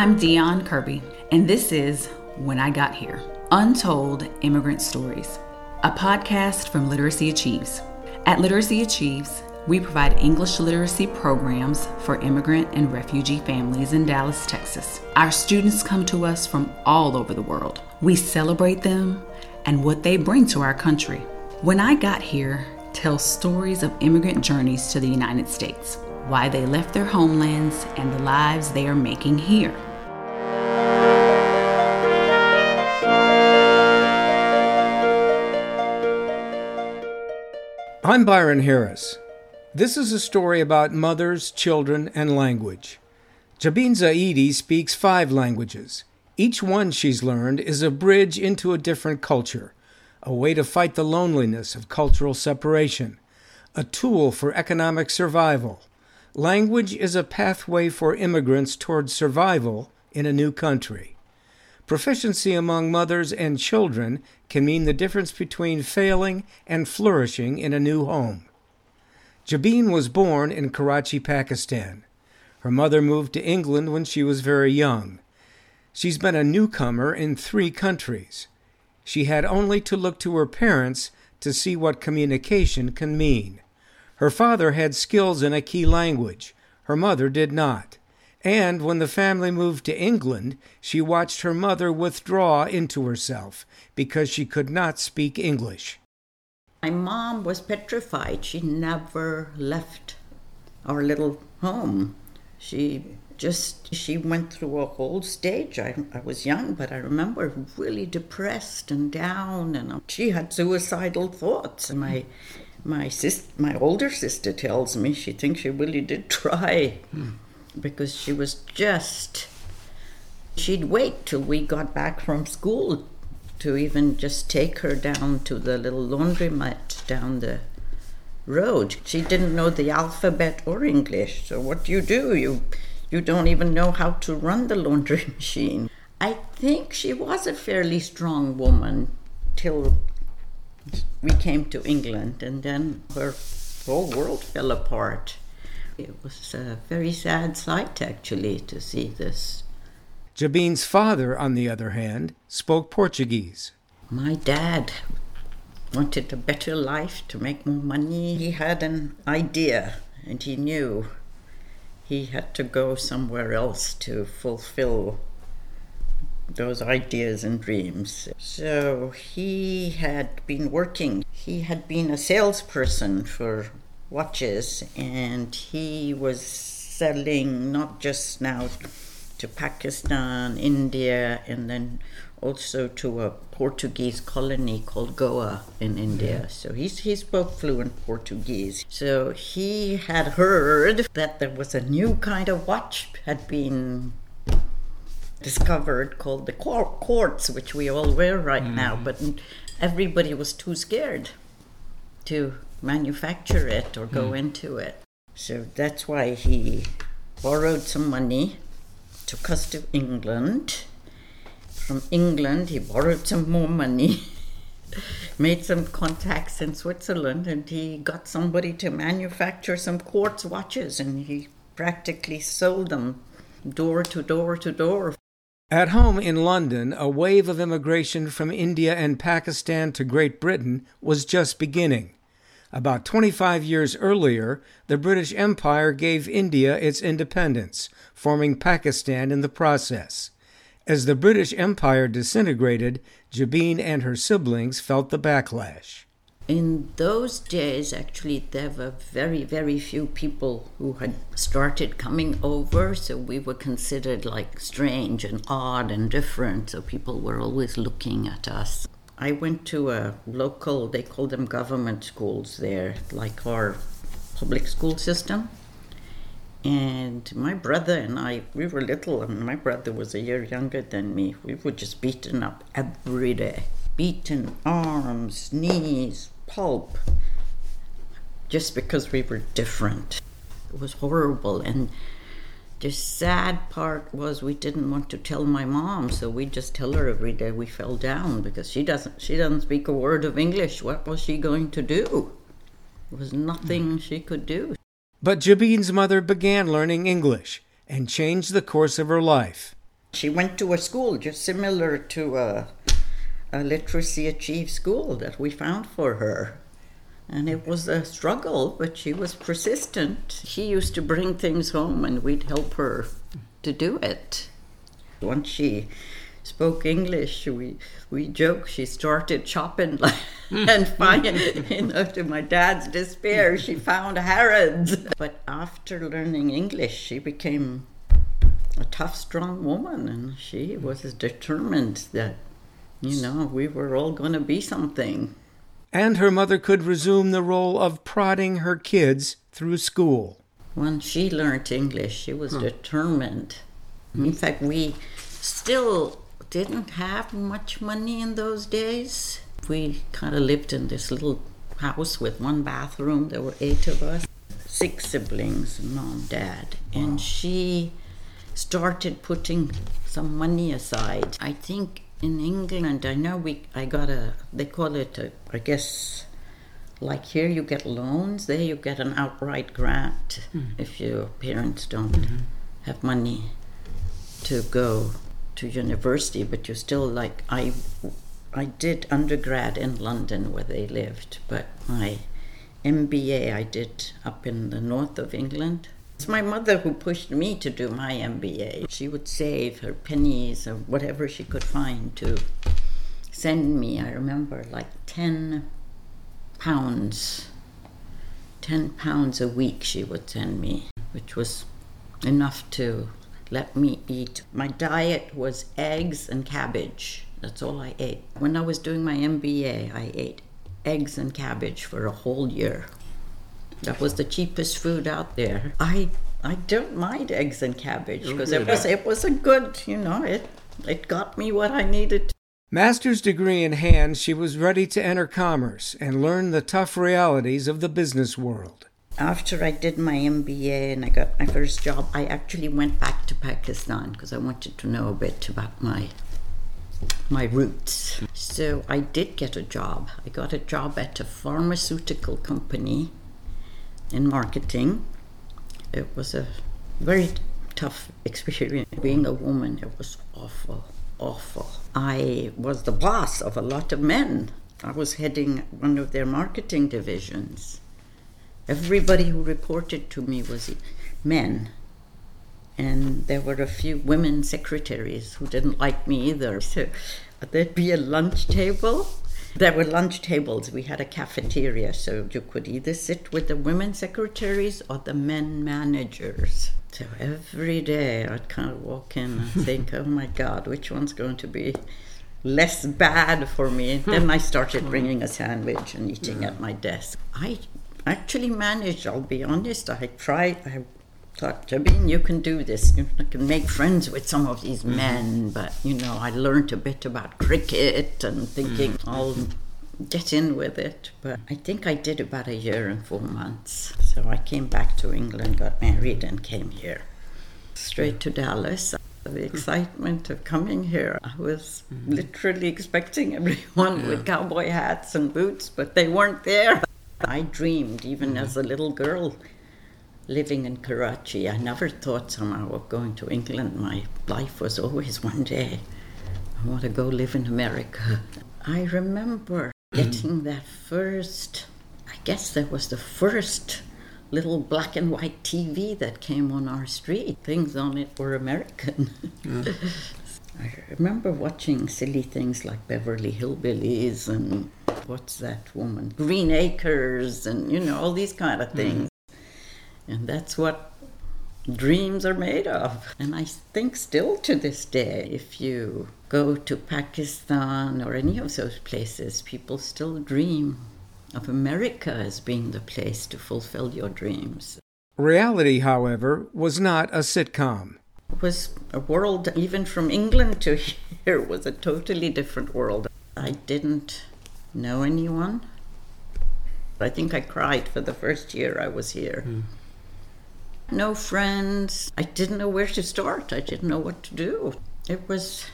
I'm Dion Kirby, and this is When I Got Here Untold Immigrant Stories, a podcast from Literacy Achieves. At Literacy Achieves, we provide English literacy programs for immigrant and refugee families in Dallas, Texas. Our students come to us from all over the world. We celebrate them and what they bring to our country. When I Got Here tells stories of immigrant journeys to the United States, why they left their homelands, and the lives they are making here. I'm Byron Harris. This is a story about mothers, children, and language. Jabeen Zaidi speaks five languages. Each one she's learned is a bridge into a different culture, a way to fight the loneliness of cultural separation, a tool for economic survival. Language is a pathway for immigrants towards survival in a new country. Proficiency among mothers and children can mean the difference between failing and flourishing in a new home. Jabeen was born in Karachi, Pakistan. Her mother moved to England when she was very young. She's been a newcomer in three countries. She had only to look to her parents to see what communication can mean. Her father had skills in a key language, her mother did not. And when the family moved to England, she watched her mother withdraw into herself because she could not speak English. My mom was petrified. She never left our little home. She just she went through a whole stage. I, I was young, but I remember really depressed and down, and she had suicidal thoughts. And my my sis, my older sister tells me she thinks she really did try, hmm. Because she was just. She'd wait till we got back from school to even just take her down to the little laundromat down the road. She didn't know the alphabet or English. So what do you do? You you don't even know how to run the laundry machine. I think she was a fairly strong woman till we came to England and then her whole world fell apart. It was a very sad sight actually to see this. Jabeen's father, on the other hand, spoke Portuguese. My dad wanted a better life to make more money. He had an idea and he knew he had to go somewhere else to fulfill those ideas and dreams. So he had been working. He had been a salesperson for watches and he was selling not just now to Pakistan, India, and then also to a Portuguese colony called Goa in India. Yeah. So he's, he spoke fluent Portuguese. So he had heard that there was a new kind of watch had been discovered called the quartz, which we all wear right mm. now, but everybody was too scared to manufacture it or go mm. into it. So that's why he borrowed some money took us to England. From England, he borrowed some more money, made some contacts in Switzerland, and he got somebody to manufacture some quartz watches, and he practically sold them door to door to door. At home in London, a wave of immigration from India and Pakistan to Great Britain was just beginning. About 25 years earlier, the British Empire gave India its independence, forming Pakistan in the process. As the British Empire disintegrated, Jabeen and her siblings felt the backlash. In those days, actually, there were very, very few people who had started coming over, so we were considered like strange and odd and different, so people were always looking at us. I went to a local, they call them government schools there, like our public school system. And my brother and I, we were little, and my brother was a year younger than me. We were just beaten up every day. Beaten arms, knees, pulp, just because we were different. It was horrible. And the sad part was we didn't want to tell my mom, so we just tell her every day we fell down because she doesn't she doesn't speak a word of English. What was she going to do? There was nothing hmm. she could do. But Jabeen's mother began learning English and changed the course of her life. She went to a school just similar to a, a literacy achieve school that we found for her. And it was a struggle, but she was persistent. She used to bring things home and we'd help her to do it. Once she spoke English, we we joke she started shopping and finding, you know, to my dad's despair, she found Harrods. But after learning English, she became a tough, strong woman, and she was determined that, you know, we were all going to be something. And her mother could resume the role of prodding her kids through school. When she learned English, she was determined. In fact, we still didn't have much money in those days. We kind of lived in this little house with one bathroom. There were eight of us, six siblings, mom, dad. And she started putting some money aside. I think in England, I know we, I got a, they call it, a, I guess, like here you get loans, there you get an outright grant mm. if your parents don't mm-hmm. have money to go to university, but you're still like I I did undergrad in London where they lived, but my MBA I did up in the north of England. It's my mother who pushed me to do my MBA. She would save her pennies or whatever she could find to send me. I remember like 10 pounds, 10 pounds a week she would send me, which was enough to let me eat. My diet was eggs and cabbage. That's all I ate. When I was doing my MBA, I ate eggs and cabbage for a whole year. That was the cheapest food out there. I I don't mind eggs and cabbage because it was it was a good, you know, it it got me what I needed. Master's degree in hand, she was ready to enter commerce and learn the tough realities of the business world after I did my MBA and I got my first job, I actually went back to Pakistan because I wanted to know a bit about my my roots. So I did get a job. I got a job at a pharmaceutical company in marketing. It was a very tough experience. Being a woman, it was awful, awful. I was the boss of a lot of men. I was heading one of their marketing divisions Everybody who reported to me was men. And there were a few women secretaries who didn't like me either. So there'd be a lunch table. There were lunch tables. We had a cafeteria, so you could either sit with the women secretaries or the men managers. So every day I'd kind of walk in and think, oh my God, which one's going to be less bad for me? then I started hmm. bringing a sandwich and eating hmm. at my desk. I actually managed, I'll be honest. I tried, I thought, Jabeen, you can do this. You can make friends with some of these mm-hmm. men. But, you know, I learned a bit about cricket and thinking mm-hmm. I'll get in with it. But I think I did about a year and four months. So I came back to England, got married, and came here. Straight to Dallas the excitement of coming here. I was mm-hmm. literally expecting everyone yeah. with cowboy hats and boots, but they weren't there. I dreamed, even as a little girl, living in Karachi. I never thought somehow of going to England. My life was always one day, I want to go live in America. I remember getting that first, I guess that was the first little black and white TV that came on our street. Things on it were American. Yeah. I remember watching silly things like Beverly Hillbillies and what's that woman? Green Acres and, you know, all these kind of mm. things. And that's what dreams are made of. And I think still to this day, if you go to Pakistan or any of those places, people still dream of America as being the place to fulfill your dreams. Reality, however, was not a sitcom. It was a world, even from England to here, was a totally different world. I didn't know anyone. I think I cried for the first year I was here. Mm. No friends. I didn't know where to start. I didn't know what to do. It was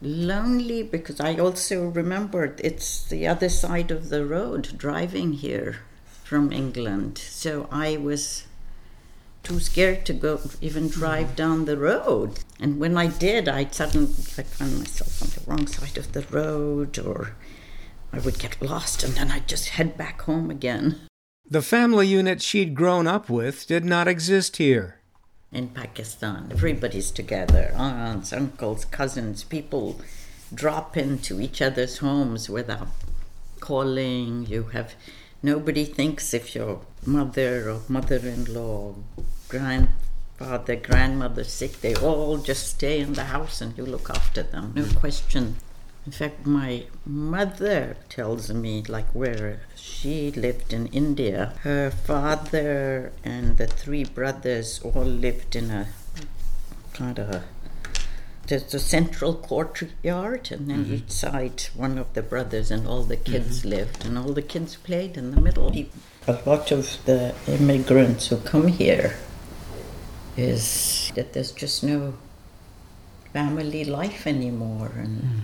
lonely because I also remembered it's the other side of the road driving here from England. So I was too scared to go even drive mm-hmm. down the road. And when I did, I'd suddenly I'd find myself on the wrong side of the road or I would get lost and then I'd just head back home again. The family unit she'd grown up with did not exist here. In Pakistan, everybody's together aunts, uncles, cousins, people drop into each other's homes without calling. You have nobody thinks if your mother or mother in law, grandfather, grandmother sick, they all just stay in the house and you look after them. No question. In fact, my mother tells me, like, where she lived in India, her father and the three brothers all lived in a kind of a there's a central courtyard, and then mm-hmm. each side, one of the brothers and all the kids mm-hmm. lived, and all the kids played in the middle. A lot of the immigrants who come here is that there's just no family life anymore, and mm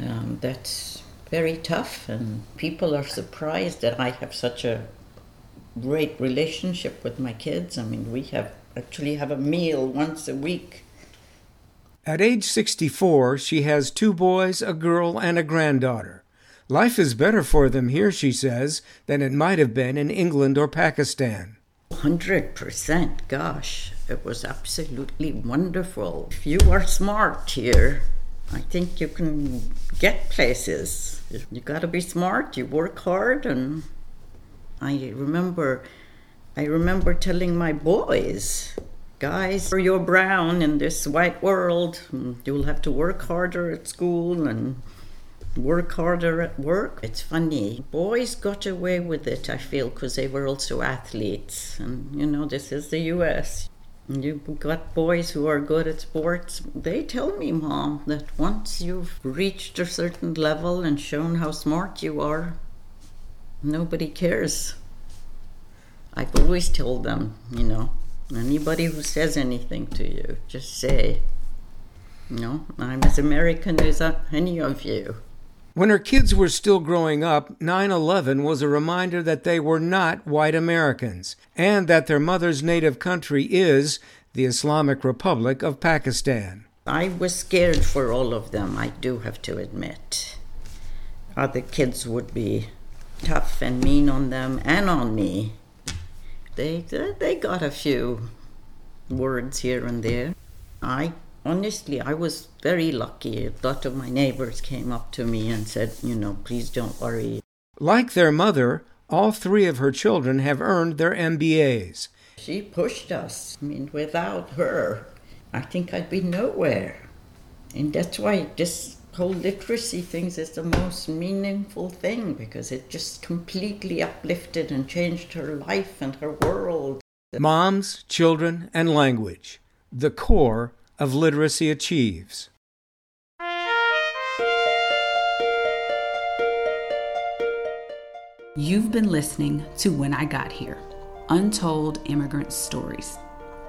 um, that's very tough, and people are surprised that I have such a great relationship with my kids. I mean, we have actually have a meal once a week. At age 64, she has two boys, a girl, and a granddaughter. Life is better for them here, she says, than it might have been in England or Pakistan. 100%. Gosh, it was absolutely wonderful. If you are smart here, I think you can get places. You got to be smart. You work hard, and I remember, I remember telling my boys, guys, you're brown in this white world. You'll have to work harder at school and work harder at work. It's funny. Boys got away with it, I feel, because they were also athletes. And, you know, this is the US. You've got boys who are good at sports. They tell me, Mom, that once you've reached a certain level and shown how smart you are, nobody cares. I've always told them, you know, anybody who says anything to you, just say, you know, I'm as American as any of you. When her kids were still growing up, 9 11 was a reminder that they were not white Americans and that their mother's native country is the Islamic Republic of Pakistan. I was scared for all of them, I do have to admit. Other kids would be tough and mean on them and on me. They, they got a few words here and there. I honestly, I was very lucky. A lot of my neighbors came up to me and said, you know, please don't worry. Like their mother, all three of her children have earned their MBAs. She pushed us. I mean, without her, I think I'd be nowhere. And that's why this whole literacy things is the most meaningful thing because it just completely uplifted and changed her life and her world. Moms, children, and language, the core of Literacy Achieves. You've been listening to When I Got Here Untold Immigrant Stories,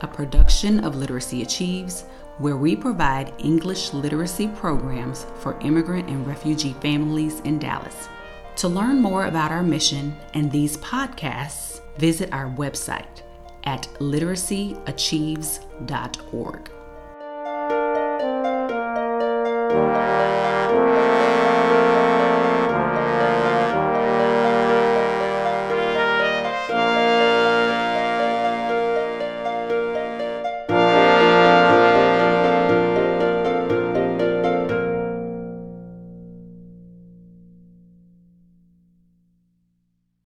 a production of Literacy Achieves, where we provide English literacy programs for immigrant and refugee families in Dallas. To learn more about our mission and these podcasts, visit our website at literacyachieves.org. Thank you.